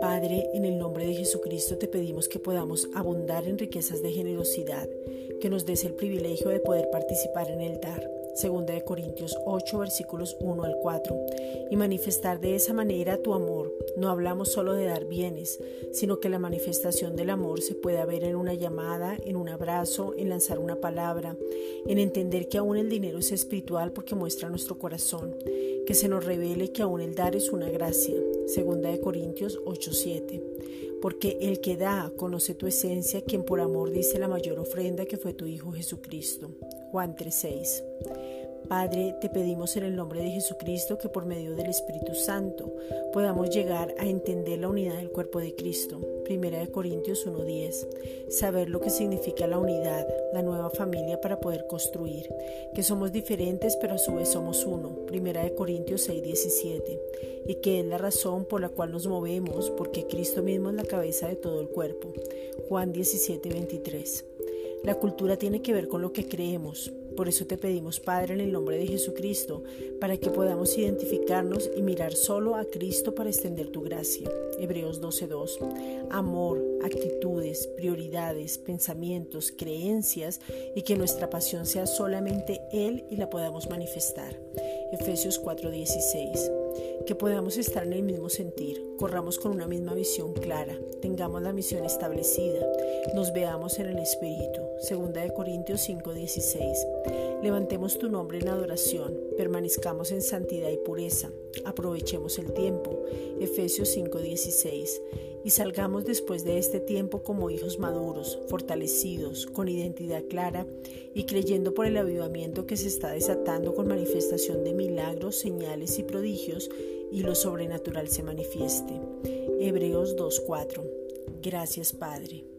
Padre, en el nombre de Jesucristo te pedimos que podamos abundar en riquezas de generosidad, que nos des el privilegio de poder participar en el dar. Segunda Corintios 8 versículos 1 al 4, y manifestar de esa manera tu amor. No hablamos solo de dar bienes, sino que la manifestación del amor se puede ver en una llamada, en un abrazo, en lanzar una palabra, en entender que aún el dinero es espiritual porque muestra nuestro corazón, que se nos revele que aún el dar es una gracia. Segunda de Corintios 8:7. Porque el que da conoce tu esencia, quien por amor dice la mayor ofrenda que fue tu Hijo Jesucristo. Juan 3:6. Padre, te pedimos en el nombre de Jesucristo que por medio del Espíritu Santo podamos llegar a entender la unidad del cuerpo de Cristo. Primera de Corintios 1:10. Saber lo que significa la unidad, la nueva familia para poder construir, que somos diferentes pero a su vez somos uno. Primera de Corintios 6:17. Y que es la razón por la cual nos movemos, porque Cristo mismo es la cabeza de todo el cuerpo. Juan 17:23. La cultura tiene que ver con lo que creemos. Por eso te pedimos, Padre, en el nombre de Jesucristo, para que podamos identificarnos y mirar solo a Cristo para extender tu gracia. Hebreos 12.2. Amor, actitudes, prioridades, pensamientos, creencias y que nuestra pasión sea solamente Él y la podamos manifestar. Efesios 4:16 que podamos estar en el mismo sentir, corramos con una misma visión clara, tengamos la misión establecida, nos veamos en el Espíritu. Segunda de Corintios 5:16. Levantemos tu nombre en adoración, permanezcamos en santidad y pureza, aprovechemos el tiempo. Efesios 5:16 y salgamos después de este tiempo como hijos maduros, fortalecidos, con identidad clara y creyendo por el avivamiento que se está desatando con manifestación de milagros, señales y prodigios y lo sobrenatural se manifieste. Hebreos 2.4. Gracias Padre.